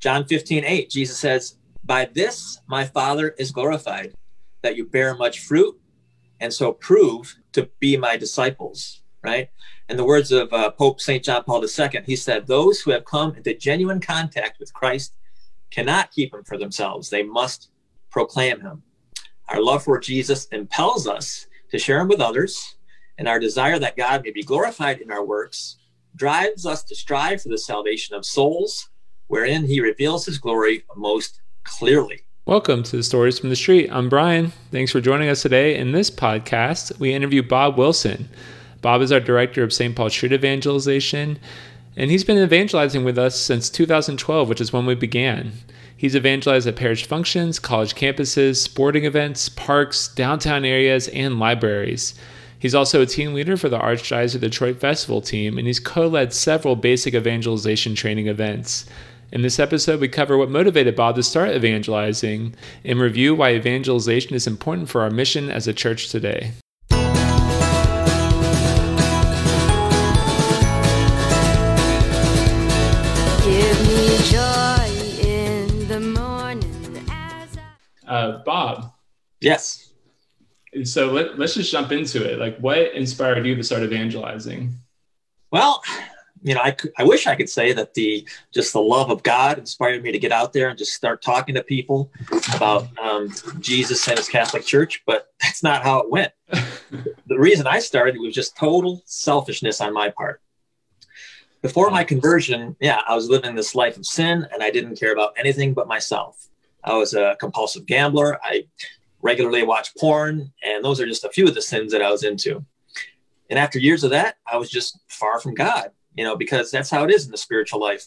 John 15, 8, Jesus says, By this my Father is glorified, that you bear much fruit and so prove to be my disciples, right? In the words of uh, Pope St. John Paul II, he said, Those who have come into genuine contact with Christ cannot keep him for themselves. They must proclaim him. Our love for Jesus impels us to share him with others, and our desire that God may be glorified in our works drives us to strive for the salvation of souls, wherein he reveals his glory most clearly. Welcome to the Stories from the Street. I'm Brian. Thanks for joining us today. In this podcast, we interview Bob Wilson. Bob is our director of St. Paul Street Evangelization, and he's been evangelizing with us since 2012, which is when we began. He's evangelized at parish functions, college campuses, sporting events, parks, downtown areas, and libraries. He's also a team leader for the Archdiocese of Detroit Festival team, and he's co led several basic evangelization training events. In this episode, we cover what motivated Bob to start evangelizing and review why evangelization is important for our mission as a church today. Uh, Bob. Yes. So let, let's just jump into it. Like, what inspired you to start evangelizing? Well, you know, I, I wish I could say that the just the love of God inspired me to get out there and just start talking to people about um, Jesus and His Catholic Church, but that's not how it went. the reason I started was just total selfishness on my part. Before my conversion, yeah, I was living this life of sin, and I didn't care about anything but myself. I was a compulsive gambler. I regularly watched porn, and those are just a few of the sins that I was into. And after years of that, I was just far from God you know, because that's how it is in the spiritual life.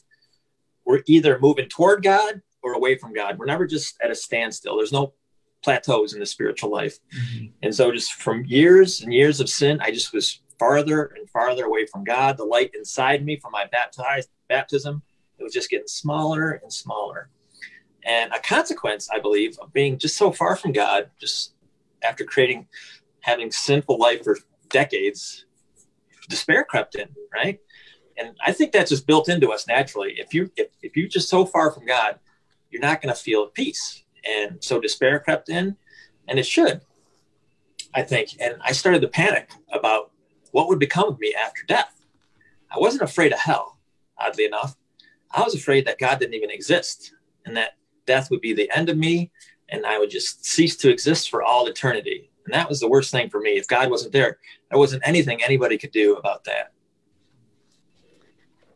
We're either moving toward God or away from God. We're never just at a standstill. There's no plateaus in the spiritual life. Mm-hmm. And so, just from years and years of sin, I just was farther and farther away from God. The light inside me from my baptized baptism, it was just getting smaller and smaller. And a consequence, I believe, of being just so far from God, just after creating, having sinful life for decades, despair crept in, right? And I think that's just built into us naturally. If you if, if you're just so far from God, you're not going to feel peace. And so despair crept in, and it should, I think. And I started to panic about what would become of me after death. I wasn't afraid of hell, oddly enough. I was afraid that God didn't even exist and that death would be the end of me and I would just cease to exist for all eternity. And that was the worst thing for me. If God wasn't there, there wasn't anything anybody could do about that.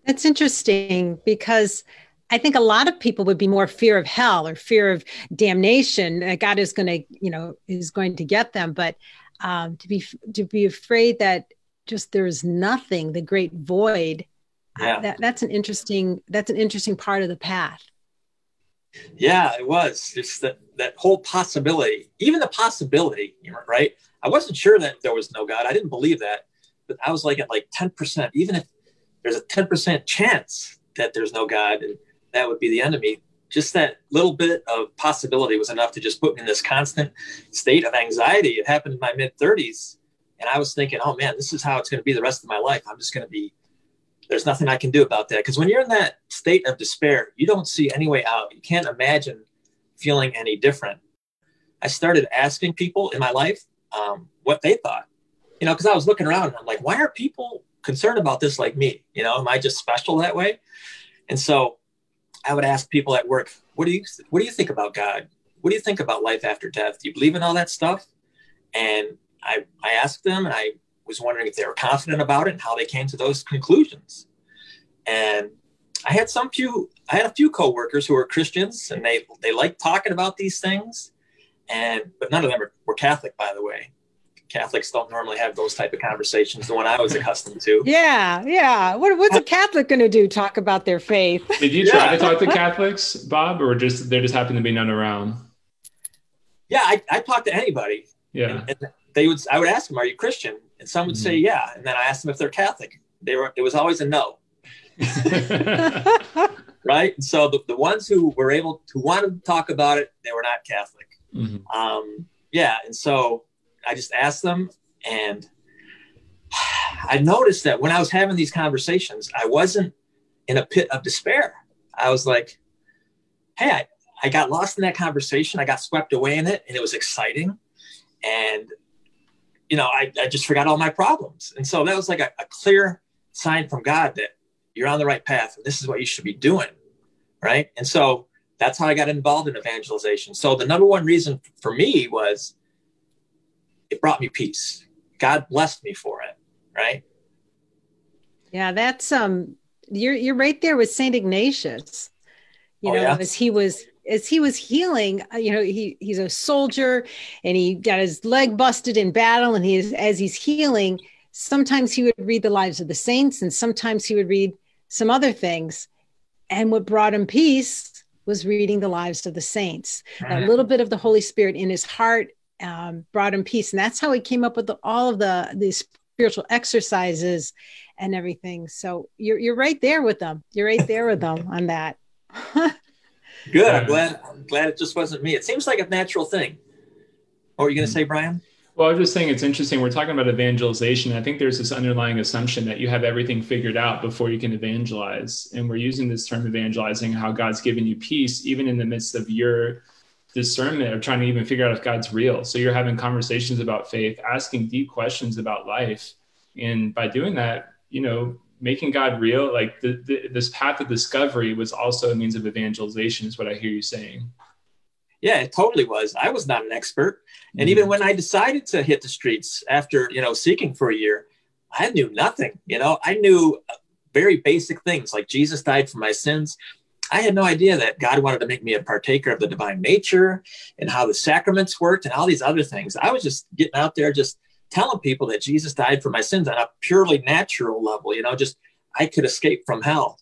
That's interesting because I think a lot of people would be more fear of hell or fear of damnation. That God is going to, you know, is going to get them. But um, to be to be afraid that just there's nothing, the great void. Yeah. That, that's an interesting. That's an interesting part of the path. Yeah, it was just that that whole possibility, even the possibility, right? I wasn't sure that there was no God. I didn't believe that, but I was like at like ten percent. Even if there's a 10% chance that there's no God and that would be the enemy. Just that little bit of possibility was enough to just put me in this constant state of anxiety. It happened in my mid 30s. And I was thinking, oh man, this is how it's going to be the rest of my life. I'm just going to be, there's nothing I can do about that. Because when you're in that state of despair, you don't see any way out. You can't imagine feeling any different. I started asking people in my life um, what they thought, you know, because I was looking around and I'm like, why are people concerned about this like me? You know, am I just special that way? And so I would ask people at work, what do you what do you think about God? What do you think about life after death? Do you believe in all that stuff? And I I asked them and I was wondering if they were confident about it and how they came to those conclusions. And I had some few I had a few coworkers who were Christians and they they liked talking about these things. And but none of them were, were Catholic, by the way. Catholics don't normally have those type of conversations. The one I was accustomed to. Yeah, yeah. What, what's a Catholic going to do? Talk about their faith? Did you try yeah. to talk to Catholics, Bob, or just there just happened to be none around? Yeah, I, I talked to anybody. Yeah, and, and, they would. I would ask them, "Are you Christian?" And some would mm-hmm. say, "Yeah," and then I asked them if they're Catholic. They were. It was always a no. right. And so the, the ones who were able to want to talk about it, they were not Catholic. Mm-hmm. Um, yeah, and so I just asked them, and I noticed that when I was having these conversations, I wasn't in a pit of despair. I was like, hey, I, I got lost in that conversation. I got swept away in it and it was exciting. And, you know, I, I just forgot all my problems. And so that was like a, a clear sign from God that you're on the right path and this is what you should be doing. Right. And so that's how I got involved in evangelization. So the number one reason for me was it brought me peace. God blessed me for it. Right. Yeah, that's um you're you're right there with Saint Ignatius. You oh, know, yeah? as he was as he was healing, uh, you know, he he's a soldier and he got his leg busted in battle and he is as he's healing, sometimes he would read the lives of the saints and sometimes he would read some other things. And what brought him peace was reading the lives of the saints. A little bit of the Holy Spirit in his heart um, brought him peace, and that's how he came up with the, all of the these spiritual exercises and everything. So you're you're right there with them. You're right there with them on that. Good. I'm glad. I'm glad it just wasn't me. It seems like a natural thing. What were you going to say, Brian? Well, I was just saying it's interesting. We're talking about evangelization. I think there's this underlying assumption that you have everything figured out before you can evangelize. And we're using this term evangelizing, how God's given you peace, even in the midst of your discernment of trying to even figure out if God's real. So you're having conversations about faith, asking deep questions about life. And by doing that, you know, making God real, like the, the, this path of discovery was also a means of evangelization, is what I hear you saying. Yeah, it totally was. I was not an expert. And mm-hmm. even when I decided to hit the streets after, you know, seeking for a year, I knew nothing. You know, I knew very basic things like Jesus died for my sins. I had no idea that God wanted to make me a partaker of the divine nature and how the sacraments worked and all these other things. I was just getting out there, just telling people that Jesus died for my sins on a purely natural level, you know, just I could escape from hell.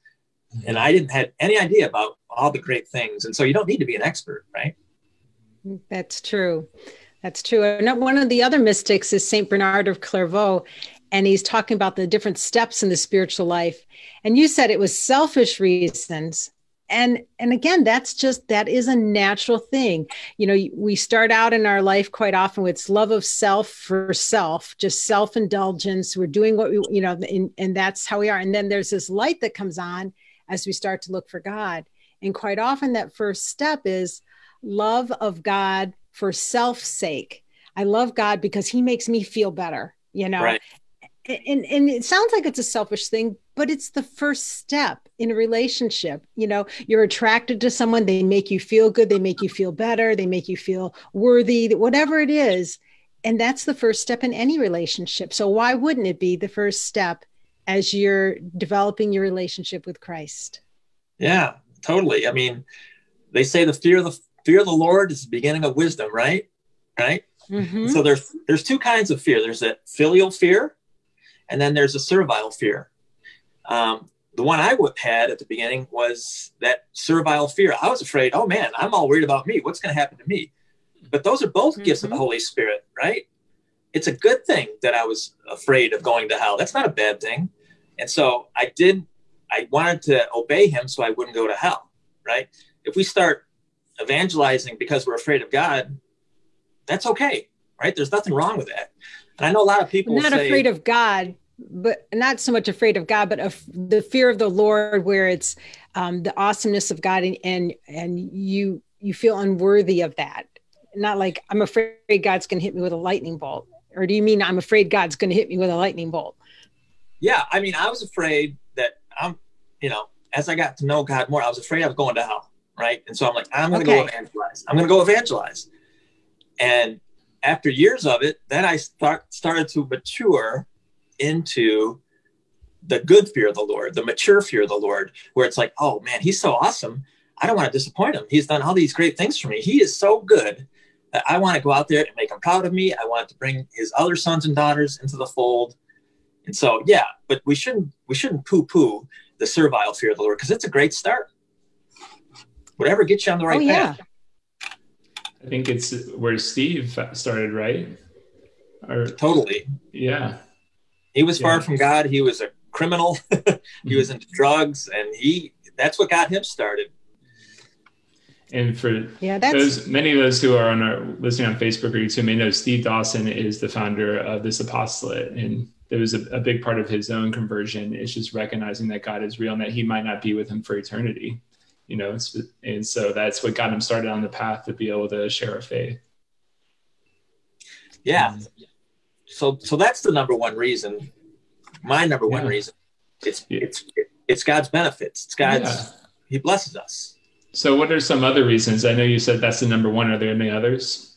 Mm-hmm. And I didn't have any idea about all the great things. And so you don't need to be an expert, right? That's true. That's true. And one of the other mystics is Saint Bernard of Clairvaux, and he's talking about the different steps in the spiritual life. And you said it was selfish reasons and and again that's just that is a natural thing. You know we start out in our life quite often with love of self for self just self-indulgence. We're doing what we you know and, and that's how we are. And then there's this light that comes on as we start to look for god. And quite often that first step is love of god for self's sake. I love god because he makes me feel better you know? Right. and and it sounds like it's a selfish thing but it's the first step in a relationship. You know you're attracted to someone they make you feel good they make you feel better they make you feel worthy whatever it is and that's the first step in any relationship. So why wouldn't it be the first step as you're developing your relationship with christ? Yeah totally. I mean they say the fear of the fear of the lord is the beginning of wisdom right? Right? Mm-hmm. so there's there's two kinds of fear. There's a filial fear and then there's a servile fear um, the one I had at the beginning was that servile fear. I was afraid, oh man, I'm all worried about me. What's going to happen to me? But those are both mm-hmm. gifts of the mm-hmm. Holy Spirit, right? It's a good thing that I was afraid of going to hell. That's not a bad thing. And so I did, I wanted to obey him so I wouldn't go to hell, right? If we start evangelizing because we're afraid of God, that's okay, right? There's nothing wrong with that. And I know a lot of people I'm not say, afraid of God, but not so much afraid of God, but of the fear of the Lord, where it's um, the awesomeness of God, and, and and you you feel unworthy of that. Not like I'm afraid God's going to hit me with a lightning bolt, or do you mean I'm afraid God's going to hit me with a lightning bolt? Yeah, I mean, I was afraid that I'm, you know, as I got to know God more, I was afraid I was going to hell, right? And so I'm like, I'm going to okay. go evangelize. I'm going to go evangelize. And after years of it, then I start started to mature into the good fear of the Lord, the mature fear of the Lord, where it's like, oh man, he's so awesome. I don't want to disappoint him. He's done all these great things for me. He is so good that I want to go out there and make him proud of me. I want to bring his other sons and daughters into the fold. And so, yeah, but we shouldn't we shouldn't poo-poo the servile fear of the Lord because it's a great start. Whatever gets you on the right oh, yeah. path. I think it's where Steve started, right? Or totally. Yeah. He was far from God. He was a criminal. he was into drugs, and he that's what got him started. And for yeah, those many of those who are on our listening on Facebook or YouTube may know Steve Dawson is the founder of this apostolate, and there was a, a big part of his own conversion is just recognizing that God is real and that He might not be with him for eternity. you know, and so that's what got him started on the path to be able to share a faith. Yeah. Um, So, so that's the number one reason. My number one yeah. reason. It's yeah. it's it's God's benefits. It's God's. Yeah. He blesses us. So, what are some other reasons? I know you said that's the number one. Are there any others?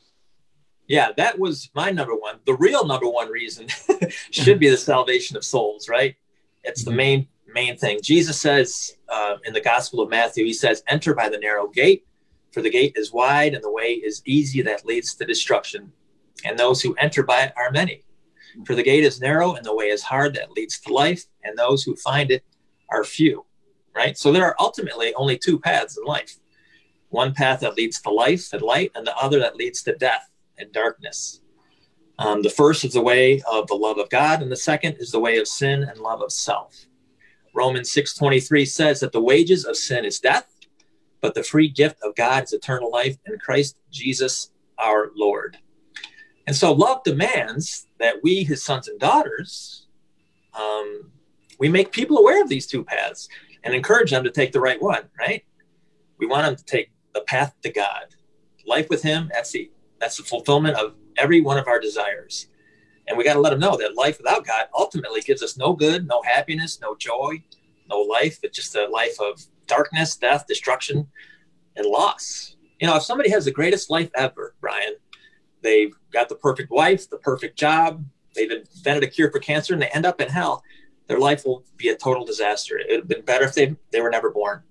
Yeah, that was my number one. The real number one reason should be the salvation of souls, right? It's the mm-hmm. main main thing. Jesus says uh, in the Gospel of Matthew, he says, "Enter by the narrow gate, for the gate is wide and the way is easy that leads to destruction, and those who enter by it are many. For the gate is narrow and the way is hard that leads to life, and those who find it are few." Right. So there are ultimately only two paths in life: one path that leads to life and light, and the other that leads to death and darkness. Um, the first is the way of the love of God, and the second is the way of sin and love of self. Romans 6:23 says that the wages of sin is death, but the free gift of God is eternal life in Christ Jesus our Lord. And so love demands that we, his sons and daughters, um, we make people aware of these two paths and encourage them to take the right one, right? We want them to take the path to God. Life with him, that's the that's the fulfillment of every one of our desires. And we got to let them know that life without God ultimately gives us no good, no happiness, no joy, no life. It's just a life of darkness, death, destruction, and loss. You know, if somebody has the greatest life ever, Brian, they've got the perfect wife, the perfect job, they've invented a cure for cancer, and they end up in hell, their life will be a total disaster. It would have been better if they, they were never born.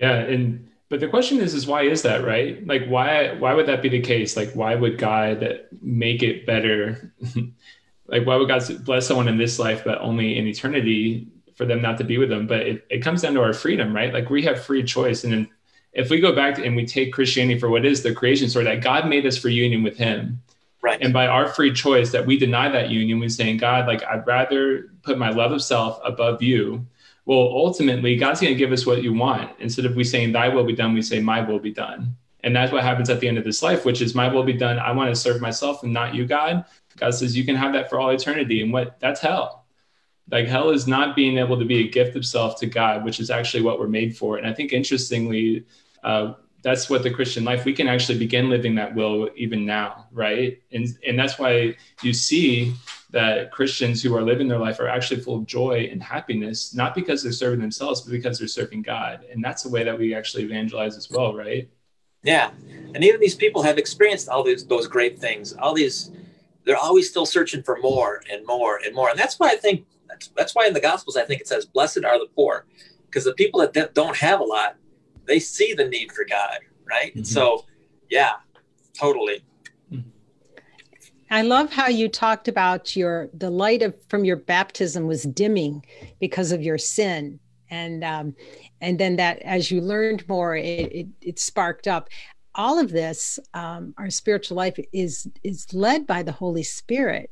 Yeah. And but the question is is why is that right like why why would that be the case like why would god make it better like why would god bless someone in this life but only in eternity for them not to be with them but it, it comes down to our freedom right like we have free choice and then if we go back and we take christianity for what is the creation story that god made us for union with him right and by our free choice that we deny that union we're saying god like i'd rather put my love of self above you well, ultimately, God's going to give us what you want. Instead of we saying, Thy will be done, we say, My will be done. And that's what happens at the end of this life, which is, My will be done. I want to serve myself and not you, God. God says, You can have that for all eternity. And what that's hell. Like hell is not being able to be a gift of self to God, which is actually what we're made for. And I think interestingly, uh, that's what the Christian life we can actually begin living that will even now, right? And and that's why you see that Christians who are living their life are actually full of joy and happiness, not because they're serving themselves, but because they're serving God. And that's the way that we actually evangelize as well, right? Yeah. And even these people have experienced all these those great things, all these they're always still searching for more and more and more. And that's why I think that's, that's why in the gospels I think it says blessed are the poor because the people that don't have a lot, they see the need for God, right? Mm-hmm. So, yeah, totally. I love how you talked about your the light of from your baptism was dimming because of your sin, and um, and then that as you learned more, it it, it sparked up. All of this, um, our spiritual life is is led by the Holy Spirit.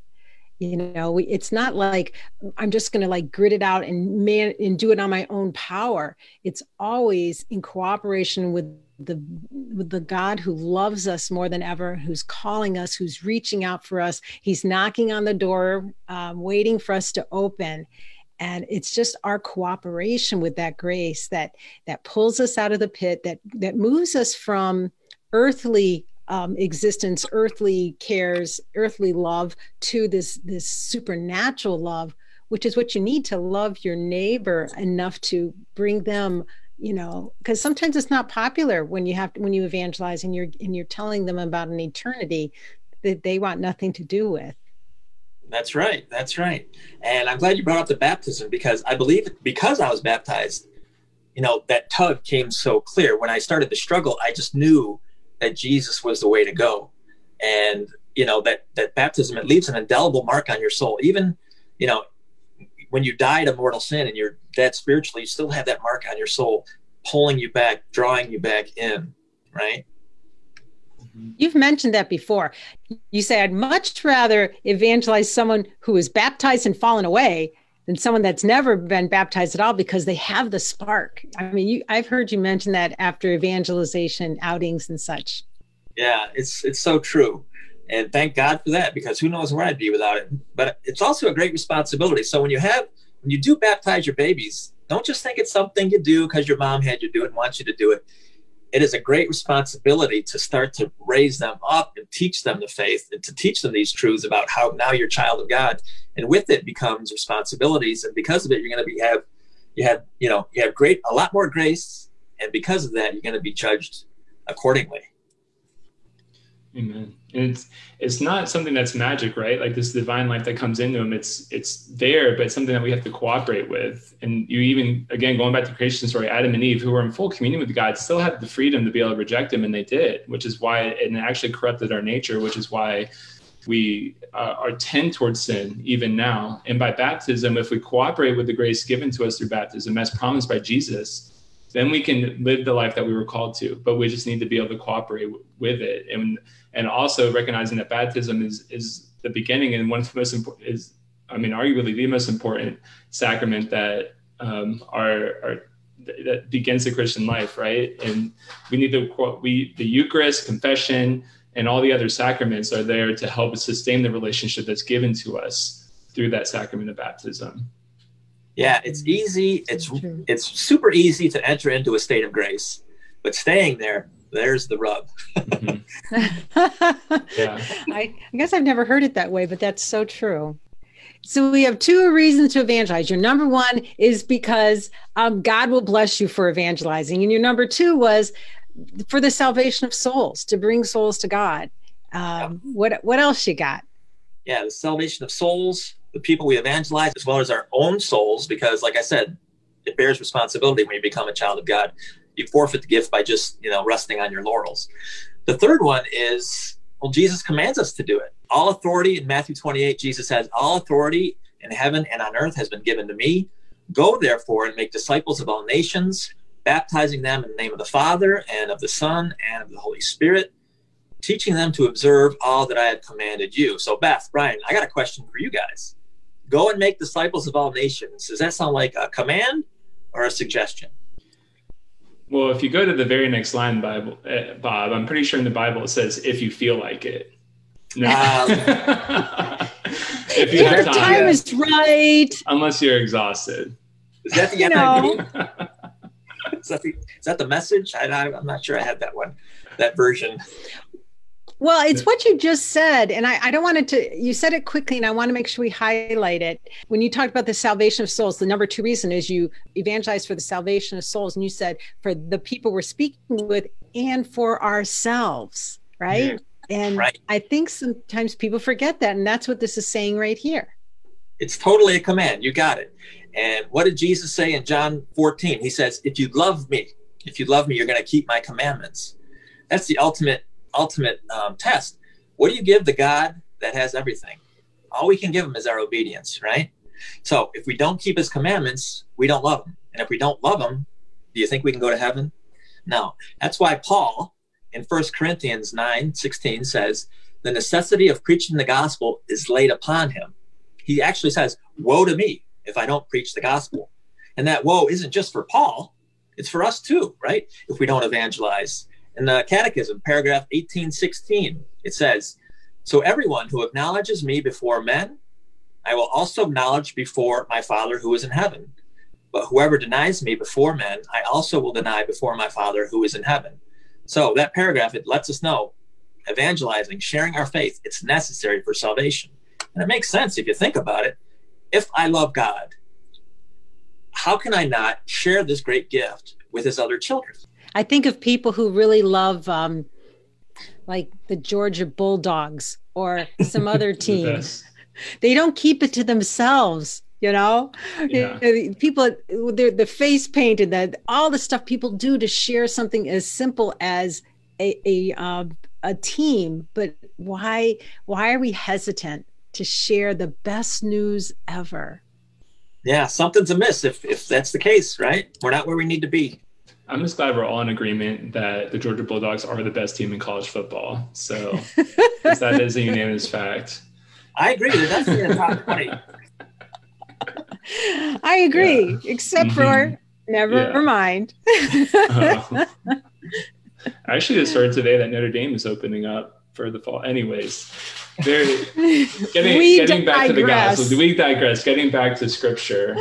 You know, it's not like I'm just going to like grit it out and man and do it on my own power. It's always in cooperation with the with the God who loves us more than ever, who's calling us, who's reaching out for us. He's knocking on the door, um, waiting for us to open. And it's just our cooperation with that grace that that pulls us out of the pit, that that moves us from earthly um, existence, earthly cares, earthly love to this this supernatural love, which is what you need to love your neighbor enough to bring them you know because sometimes it's not popular when you have to, when you evangelize and you're and you're telling them about an eternity that they want nothing to do with. That's right. That's right. And i'm glad you brought up the baptism because i believe because i was baptized you know that tug came so clear. When i started the struggle i just knew that jesus was the way to go and you know that that baptism it leaves an indelible mark on your soul even you know when you die to mortal sin and you're dead spiritually, you still have that mark on your soul, pulling you back, drawing you back in, right? You've mentioned that before. You say, I'd much rather evangelize someone who is baptized and fallen away than someone that's never been baptized at all because they have the spark. I mean, you, I've heard you mention that after evangelization outings and such. Yeah, it's it's so true and thank God for that because who knows where I'd be without it. But it's also a great responsibility. So when you have when you do baptize your babies, Don't just think it's something you do because your mom had you do it and wants you to do it. It is a great responsibility to start to raise them up and teach them the faith and to teach them these truths about how now you're a child of God. And with it becomes responsibilities. And because of it, you're going to be have you have you know you have great a lot more grace, and because of that, you're going to be judged accordingly. Amen. It's it's not something that's magic, right? Like this divine life that comes into them, It's it's there, but it's something that we have to cooperate with. And you even again going back to creation story, Adam and Eve, who were in full communion with God, still had the freedom to be able to reject him, and they did, which is why it actually corrupted our nature, which is why we uh, are tend towards sin even now. And by baptism, if we cooperate with the grace given to us through baptism, as promised by Jesus, then we can live the life that we were called to. But we just need to be able to cooperate w- with it, and and also recognizing that baptism is is the beginning and one of the most important is, I mean, arguably the most important sacrament that um, are are that begins the Christian life, right? And we need to we the Eucharist, confession, and all the other sacraments are there to help sustain the relationship that's given to us through that sacrament of baptism. Yeah, it's easy. It's it's super easy to enter into a state of grace, but staying there, there's the rub. mm-hmm. yeah. I, I guess I've never heard it that way, but that's so true. So we have two reasons to evangelize. Your number one is because um, God will bless you for evangelizing, and your number two was for the salvation of souls, to bring souls to God. Um, yeah. What what else you got? Yeah, the salvation of souls, the people we evangelize as well as our own souls because like i said it bears responsibility when you become a child of god you forfeit the gift by just you know resting on your laurels. The third one is well jesus commands us to do it. All authority in matthew 28 jesus says all authority in heaven and on earth has been given to me. Go therefore and make disciples of all nations baptizing them in the name of the father and of the son and of the holy spirit teaching them to observe all that i have commanded you. So beth brian i got a question for you guys. Go and make disciples of all nations. Does that sound like a command or a suggestion? Well, if you go to the very next line, Bible, uh, Bob, I'm pretty sure in the Bible it says, if you feel like it. No. Um, if you have time, time is right. Unless you're exhausted. Is that the NIV? is, that the, is that the message? I, I'm not sure I had that one, that version. Well, it's what you just said. And I, I don't want it to, you said it quickly, and I want to make sure we highlight it. When you talked about the salvation of souls, the number two reason is you evangelize for the salvation of souls. And you said for the people we're speaking with and for ourselves, right? Yeah. And right. I think sometimes people forget that. And that's what this is saying right here. It's totally a command. You got it. And what did Jesus say in John 14? He says, If you love me, if you love me, you're going to keep my commandments. That's the ultimate ultimate um, test. What do you give the God that has everything? All we can give him is our obedience, right? So if we don't keep his commandments, we don't love him. And if we don't love him, do you think we can go to heaven? No. That's why Paul in 1 Corinthians 9 16 says, The necessity of preaching the gospel is laid upon him. He actually says, Woe to me if I don't preach the gospel. And that woe isn't just for Paul, it's for us too, right? If we don't evangelize in the Catechism, paragraph 1816, it says, So everyone who acknowledges me before men, I will also acknowledge before my Father who is in heaven. But whoever denies me before men, I also will deny before my Father who is in heaven. So that paragraph, it lets us know evangelizing, sharing our faith, it's necessary for salvation. And it makes sense if you think about it. If I love God, how can I not share this great gift with his other children? I think of people who really love um, like the Georgia Bulldogs or some other team. they don't keep it to themselves you know? Yeah. people they're the face paint and that all the stuff people do to share something as simple as a a, uh, a team. But why why are we hesitant to share the best news ever? Yeah something's amiss if if that's the case right? We're not where we need to be I'm just glad we're all in agreement that the Georgia Bulldogs are the best team in college football. So that is a unanimous fact. I agree. They're definitely in the top 20. I agree, yeah. except mm-hmm. for never yeah. mind. uh, actually, just heard today that Notre Dame is opening up for the fall. Anyways, Very, getting, we getting back to the gospel, Do we digress. Getting back to scripture,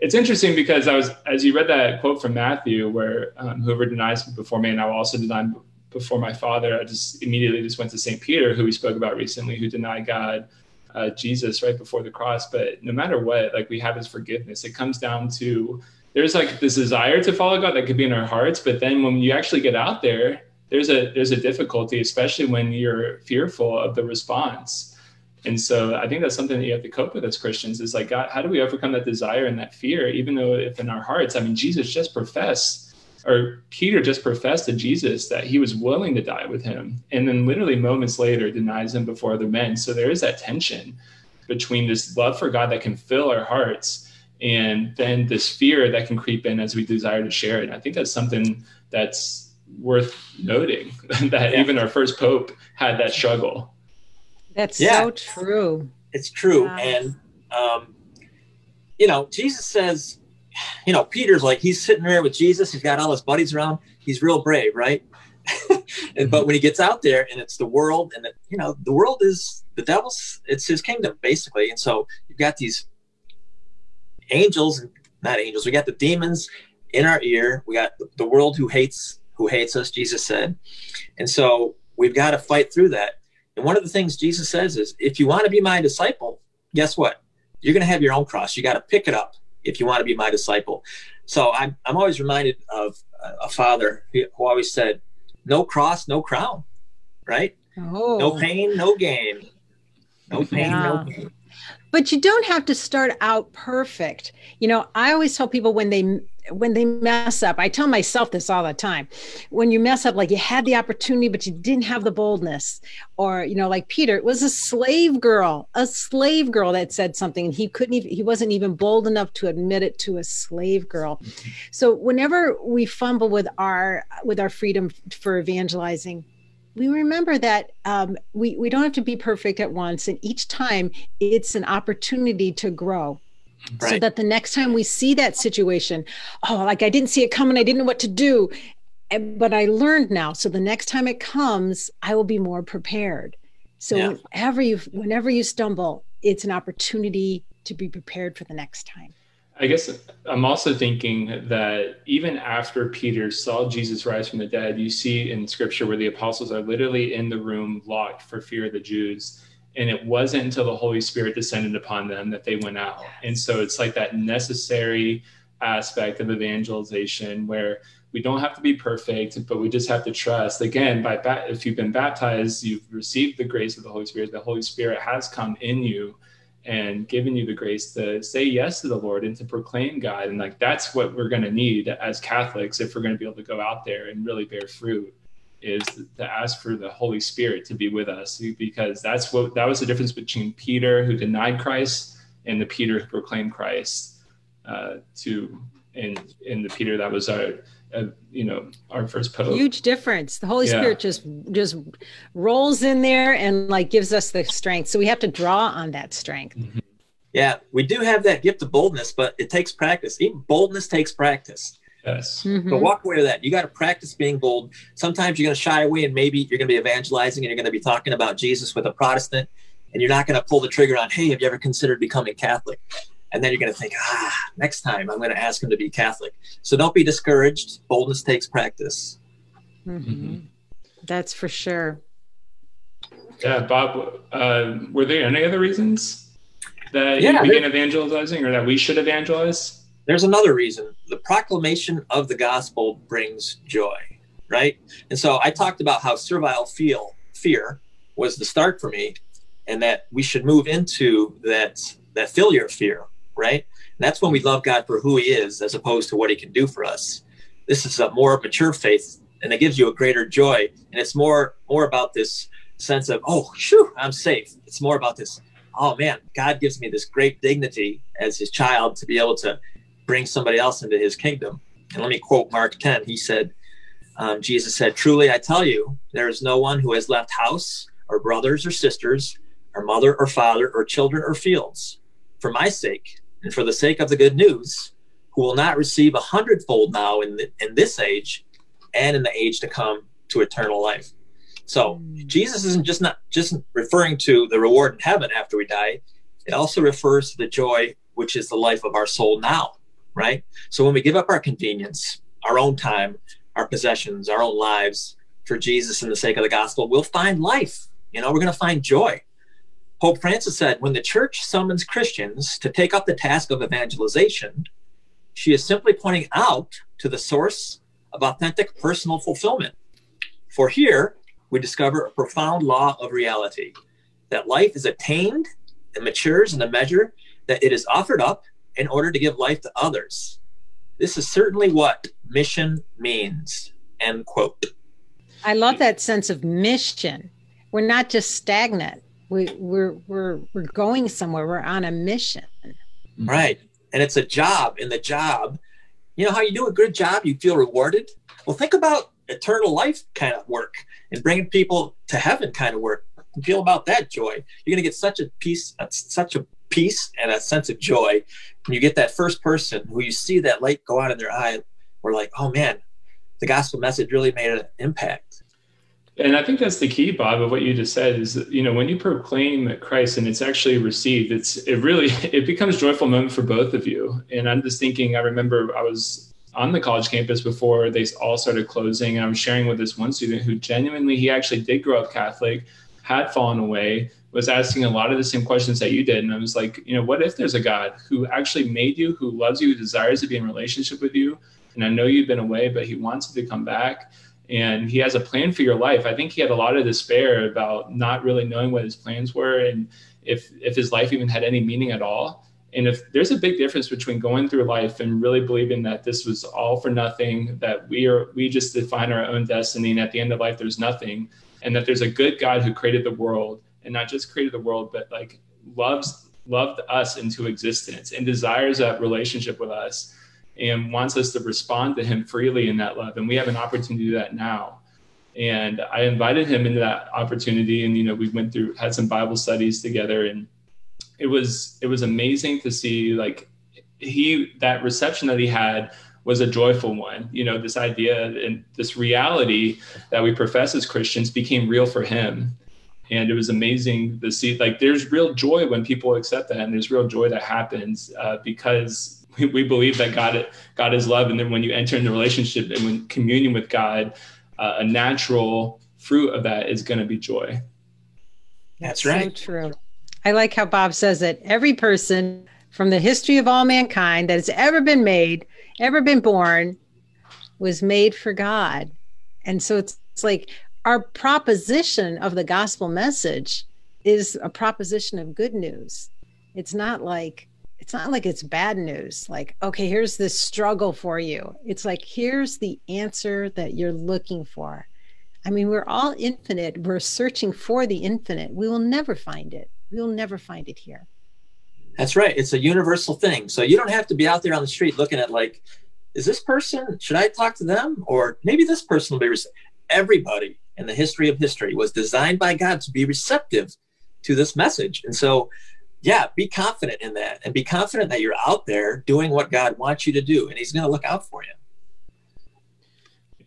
it's interesting because I was, as you read that quote from Matthew, where um, whoever denies me before me, and I will also deny before my Father. I just immediately just went to Saint Peter, who we spoke about recently, who denied God, uh, Jesus, right before the cross. But no matter what, like we have His forgiveness. It comes down to there's like this desire to follow God that could be in our hearts, but then when you actually get out there, there's a there's a difficulty, especially when you're fearful of the response. And so I think that's something that you have to cope with as Christians is like, God, how do we overcome that desire and that fear, even though if in our hearts, I mean, Jesus just professed, or Peter just professed to Jesus that he was willing to die with him. And then literally moments later denies him before other men. So there is that tension between this love for God that can fill our hearts and then this fear that can creep in as we desire to share it. And I think that's something that's worth noting that yeah. even our first pope had that struggle. That's yeah. so true. It's true. And, um, you know, Jesus says, you know, Peter's like, he's sitting there with Jesus. He's got all his buddies around. He's real brave, right? and, mm-hmm. But when he gets out there and it's the world and, the, you know, the world is the devil's, it's his kingdom, basically. And so you've got these angels, not angels, we got the demons in our ear. We got the world who hates who hates us, Jesus said. And so we've got to fight through that. And one of the things Jesus says is if you want to be my disciple, guess what? You're going to have your own cross. You got to pick it up if you want to be my disciple. So I'm, I'm always reminded of a father who always said, no cross, no crown, right? Oh. No pain, no gain. No pain, yeah. no gain. But you don't have to start out perfect. You know, I always tell people when they when they mess up, I tell myself this all the time. When you mess up, like you had the opportunity, but you didn't have the boldness, or you know, like Peter, it was a slave girl, a slave girl that said something, and he couldn't even, he wasn't even bold enough to admit it to a slave girl. So whenever we fumble with our with our freedom for evangelizing, we remember that um, we we don't have to be perfect at once, and each time it's an opportunity to grow Right. so that the next time we see that situation oh like i didn't see it coming i didn't know what to do eh, but i learned now so the next time it comes i will be more prepared so yeah. whenever you whenever you stumble it's an opportunity to be prepared for the next time i guess i'm also thinking that even after peter saw jesus rise from the dead you see in scripture where the apostles are literally in the room locked for fear of the jews and it wasn't until the holy spirit descended upon them that they went out. And so it's like that necessary aspect of evangelization where we don't have to be perfect but we just have to trust. Again by if you've been baptized you've received the grace of the holy spirit the holy spirit has come in you and given you the grace to say yes to the lord and to proclaim god. And like that's what we're going to need as catholics if we're going to be able to go out there and really bear fruit is to ask for the Holy Spirit to be with us because that's what that was the difference between Peter who denied Christ and the Peter who proclaimed Christ uh, to in in the Peter that was our uh, you know our first pope. Huge difference. The holy yeah. spirit just just rolls in there and like gives us the strength. So we have to draw on that strength. Mm-hmm. yeah we do have that gift of boldness but it takes practice. Even boldness takes practice Yes. Mm-hmm. But walk away with that. You got to practice being bold. Sometimes you're going to shy away and maybe you're going to be evangelizing and you're going to be talking about Jesus with a Protestant and you're not going to pull the trigger on, hey, have you ever considered becoming Catholic? And then you're going to think, ah, next time I'm going to ask him to be Catholic. So don't be discouraged. Boldness takes practice. Mm-hmm. Mm-hmm. That's for sure. Yeah, Bob, uh, were there any other reasons that yeah, you began evangelizing or that we should evangelize? There's another reason. The proclamation of the gospel brings joy, right? And so I talked about how servile feel fear was the start for me, and that we should move into that that filial fear, right? And that's when we love God for who He is, as opposed to what He can do for us. This is a more mature faith, and it gives you a greater joy. And it's more more about this sense of oh, shoo, I'm safe. It's more about this. Oh man, God gives me this great dignity as His child to be able to bring somebody else into his kingdom. And let me quote Mark 10. He said, um, Jesus said, Truly I tell you, there is no one who has left house or brothers or sisters or mother or father or children or fields for my sake and for the sake of the good news who will not receive a hundredfold now in, the, in this age and in the age to come to eternal life. So mm. Jesus isn't just not just referring to the reward in heaven after we die. It also refers to the joy which is the life of our soul now, right? So when we give up our convenience, our own time, our possessions, our own lives for Jesus and the sake of the gospel, we'll find life. You know, we're going to find joy. Pope Francis said, when the church summons Christians to take up the task of evangelization, she is simply pointing out to the source of authentic personal fulfillment. For here, we discover a profound law of reality that life is attained and matures in the measure that it is offered up in order to give life to others. This is certainly what mission means. End quote. I love that sense of mission. We're not just stagnant. We, we're we're we're going somewhere. We're on a mission. Right. And it's a job. And the job, you know how you do a good job, you feel rewarded. Well, think about eternal life kind of work and bringing people to heaven kind of work. Feel about that joy. You're going to get such a peace, such a peace and a sense of joy. And you get that first person who you see that light go out in their eye, we're like, oh man, the gospel message really made an impact. And I think that's the key, Bob, of what you just said is that, you know, when you proclaim Christ and it's actually received, it's, it really, it becomes joyful moment for both of you. And I'm just thinking, I remember I was on the college campus before they all started closing and I was sharing with this one student who genuinely, he actually did grow up Catholic, had fallen away, was asking a lot of the same questions that you did. And I was like, you know, what if there's a God who actually made you, who loves you, who desires to be in relationship with you? And I know you've been away, but he wants you to come back and he has a plan for your life. I think he had a lot of despair about not really knowing what his plans were and if if his life even had any meaning at all. And if there's a big difference between going through life and really believing that this was all for nothing, that we are we just define our own destiny, and at the end of life there's nothing, and that there's a good God who created the world and not just created the world, but like loves loved us into existence and desires that relationship with us and wants us to respond to him freely in that love. And we have an opportunity to do that now. And I invited him into that opportunity. And, you know, we went through, had some Bible studies together and it was, it was amazing to see like he, that reception that he had was a joyful one. You know, this idea and this reality that we profess as Christians became real for him. And it was amazing to see, like, there's real joy when people accept that, and there's real joy that happens uh, because we, we believe that God God is love, and then when you enter into relationship and when communion with God, uh, a natural fruit of that is going to be joy. That's right. So true. I like how Bob says that every person from the history of all mankind that has ever been made, ever been born, was made for God. And so it's, it's like our proposition of the gospel message is a proposition of good news. It's not like it's not like it's bad news like okay here's this struggle for you. It's like here's the answer that you're looking for. I mean we're all infinite. We're searching for the infinite. We will never find it. We'll never find it here. That's right. It's a universal thing. So you don't have to be out there on the street looking at like is this person should i talk to them? Or maybe this person will be everybody in the history of history was designed by god to be receptive to this message and so yeah, be confident in that and be confident that you're out there doing what God wants you to do and He's going to look out for you.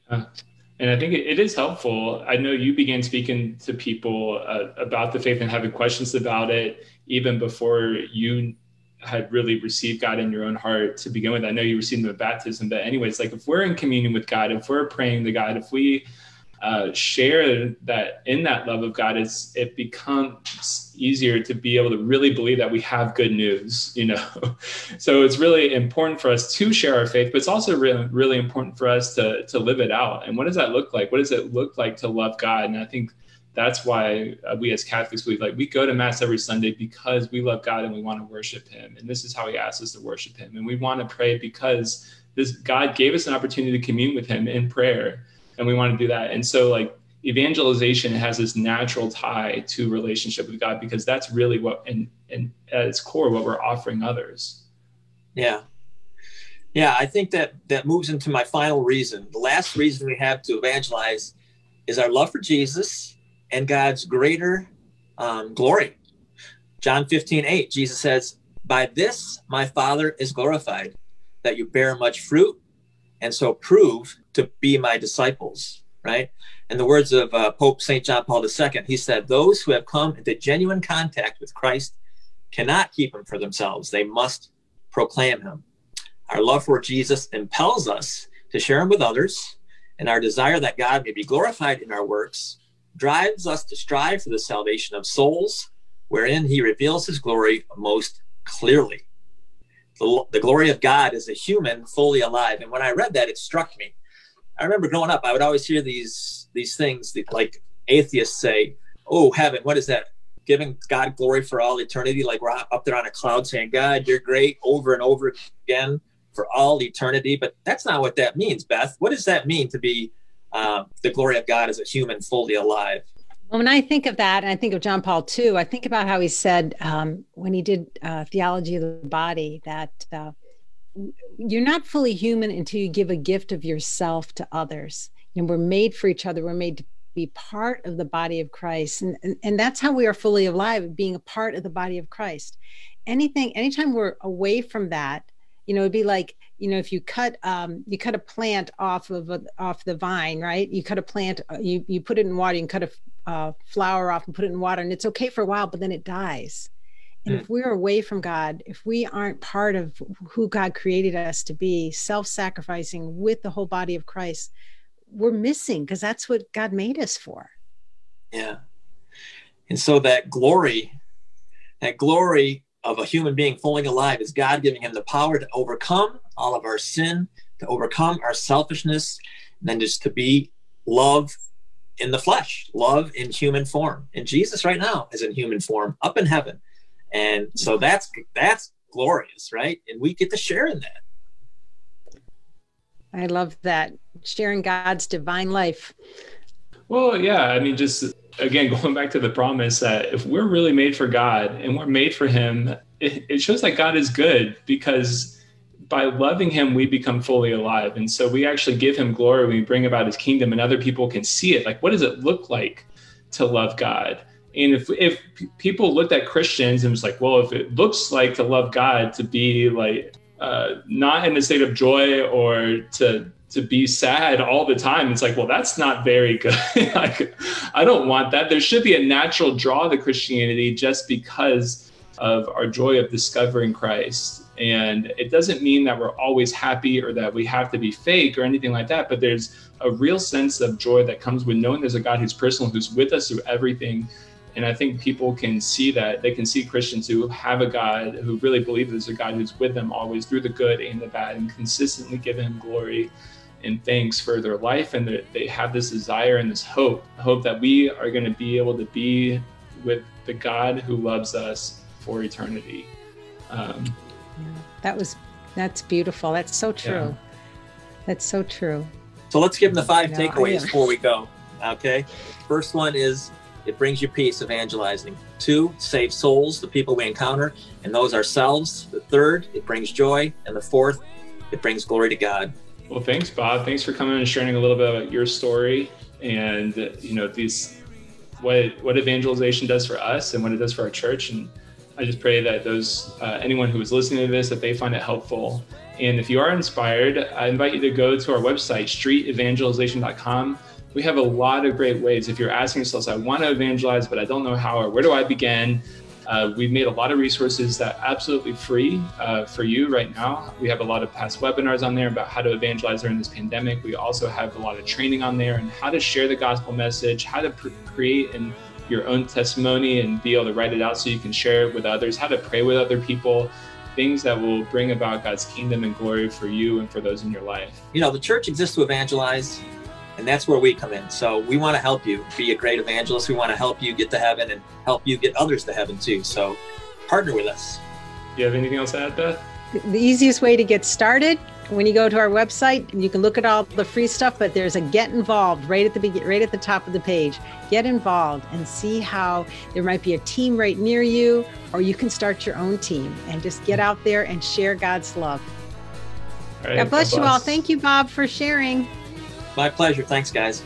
Yeah. And I think it is helpful. I know you began speaking to people uh, about the faith and having questions about it even before you had really received God in your own heart to begin with. I know you received the baptism, but anyways, like if we're in communion with God, if we're praying to God, if we uh, share that in that love of God, it's it becomes easier to be able to really believe that we have good news, you know. so it's really important for us to share our faith, but it's also really really important for us to to live it out. And what does that look like? What does it look like to love God? And I think that's why uh, we as Catholics believe like we go to mass every Sunday because we love God and we want to worship Him, and this is how He asks us to worship Him, and we want to pray because this God gave us an opportunity to commune with Him in prayer and we want to do that. And so like evangelization has this natural tie to relationship with God because that's really what and and at its core what we're offering others. Yeah. Yeah, I think that that moves into my final reason. The last reason we have to evangelize is our love for Jesus and God's greater um, glory. John 15, 8, Jesus says, By this my Father is glorified, that you bear much fruit and so prove to be my disciples. right? In the words of uh, Pope St. John Paul II, he said, Those who have come into genuine contact with Christ cannot keep him for themselves. They must proclaim him. Our love for Jesus impels us to share him with others, and our desire that God may be glorified in our works drives us to strive for the salvation of souls, wherein he reveals his glory most clearly. The, the glory of God is a human fully alive. And when I read that, it struck me. I remember growing up, I would always hear these these things that, like atheists say, "Oh, heaven, what is that? Giving God glory for all eternity?" Like we're up there on a cloud saying, "God, you're great," over and over again for all eternity. But that's not what that means, Beth. What does that mean to be uh, the glory of God as a human fully alive? When I think of that, and I think of John Paul II, I think about how he said um, when he did uh, theology of the body that uh, you're not fully human until you give a gift of yourself to others. And we're made for each other. We're made to be part of the body of Christ, and, and and that's how we are fully alive, being a part of the body of Christ. Anything, anytime we're away from that, you know, it'd be like you know if you cut um, you cut a plant off of a, off the vine right you cut a plant uh, you you put it in water you cut a uh, flower off and put it in water and it's okay for a while but then it dies and mm. if we're away from god if we aren't part of who god created us to be self-sacrificing with the whole body of christ we're missing because that's what god made us for yeah and so that glory that glory of a human being fully alive is God giving him the power to overcome all of our sin, to overcome our selfishness, and then just to be love in the flesh, love in human form. And Jesus right now is in human form up in heaven. And so that's that's glorious, right? And we get to share in that. I love that. Sharing God's divine life. Well, yeah, I mean just again, going back to the promise that if we're really made for God and we're made for Him, it, it shows that God is good because by loving him, we become fully alive. And so we actually give him glory. We bring about his kingdom, and other people can see it. Like, what does it look like to love God? And if, if people looked at Christians and was like, well, if it looks like to love God to be like uh, not in a state of joy or to to be sad all the time it's like well that's not very good. Like, i don't want that. There should be a natural draw to christianity just because of our joy of discovering christ. And it doesn't mean that we're always happy or that we have to be fake or anything like that but there's a real sense of joy that comes with knowing there's a god who's personal who's with us through everything and I think people can see that. They can see Christians who have a God who really believe there's a God who's with them always through the good and the bad and consistently give him glory and thanks for their life and they have this desire and this hope hope that we are going to be able to be with the god who loves us for eternity. Um, yeah, that was that's beautiful. That's so true. Yeah. that's so true. So let's give them the five takeaways before we go okay? First one is it brings you peace evangelizing two save souls the people we encounter and those ourselves the third it brings joy and the fourth it brings glory to god well, thanks, Bob. Thanks for coming and sharing a little bit about your story and you know these what what evangelization does for us and what it does for our church. And I just pray that those uh, anyone who is listening to this that they find it helpful. And if you are inspired, I invite you to go to our website streetevangelization.com. We have a lot of great ways. If you're asking yourself, I want to evangelize, but I don't know how or where do I begin? Uh, we've made a lot of resources that are absolutely free uh, for you right now. We have a lot of past webinars on there about how to evangelize during this pandemic. We also have a lot of training on there and how to share the gospel message, how to pr- create and your own testimony and be able to write it out so you can share it with others, how to pray with other people, things that will bring about God's kingdom and glory for you and for those in your life. You know, the church exists to evangelize and that's where we come in. So we want to help you be a great evangelist. We want to help you get to heaven and help you get others to heaven too. So partner with us. Do you have anything else to add, Beth? The easiest way to get started when you go to our website, you can look at all the free stuff, but there's a get involved right at the beginning, right at the top of the page. Get involved and see how there might be a team right near you, or you can start your own team and just get out there and share God's love. God bless, God bless you all. Thank you, Bob, for sharing. My pleasure. Thanks, guys.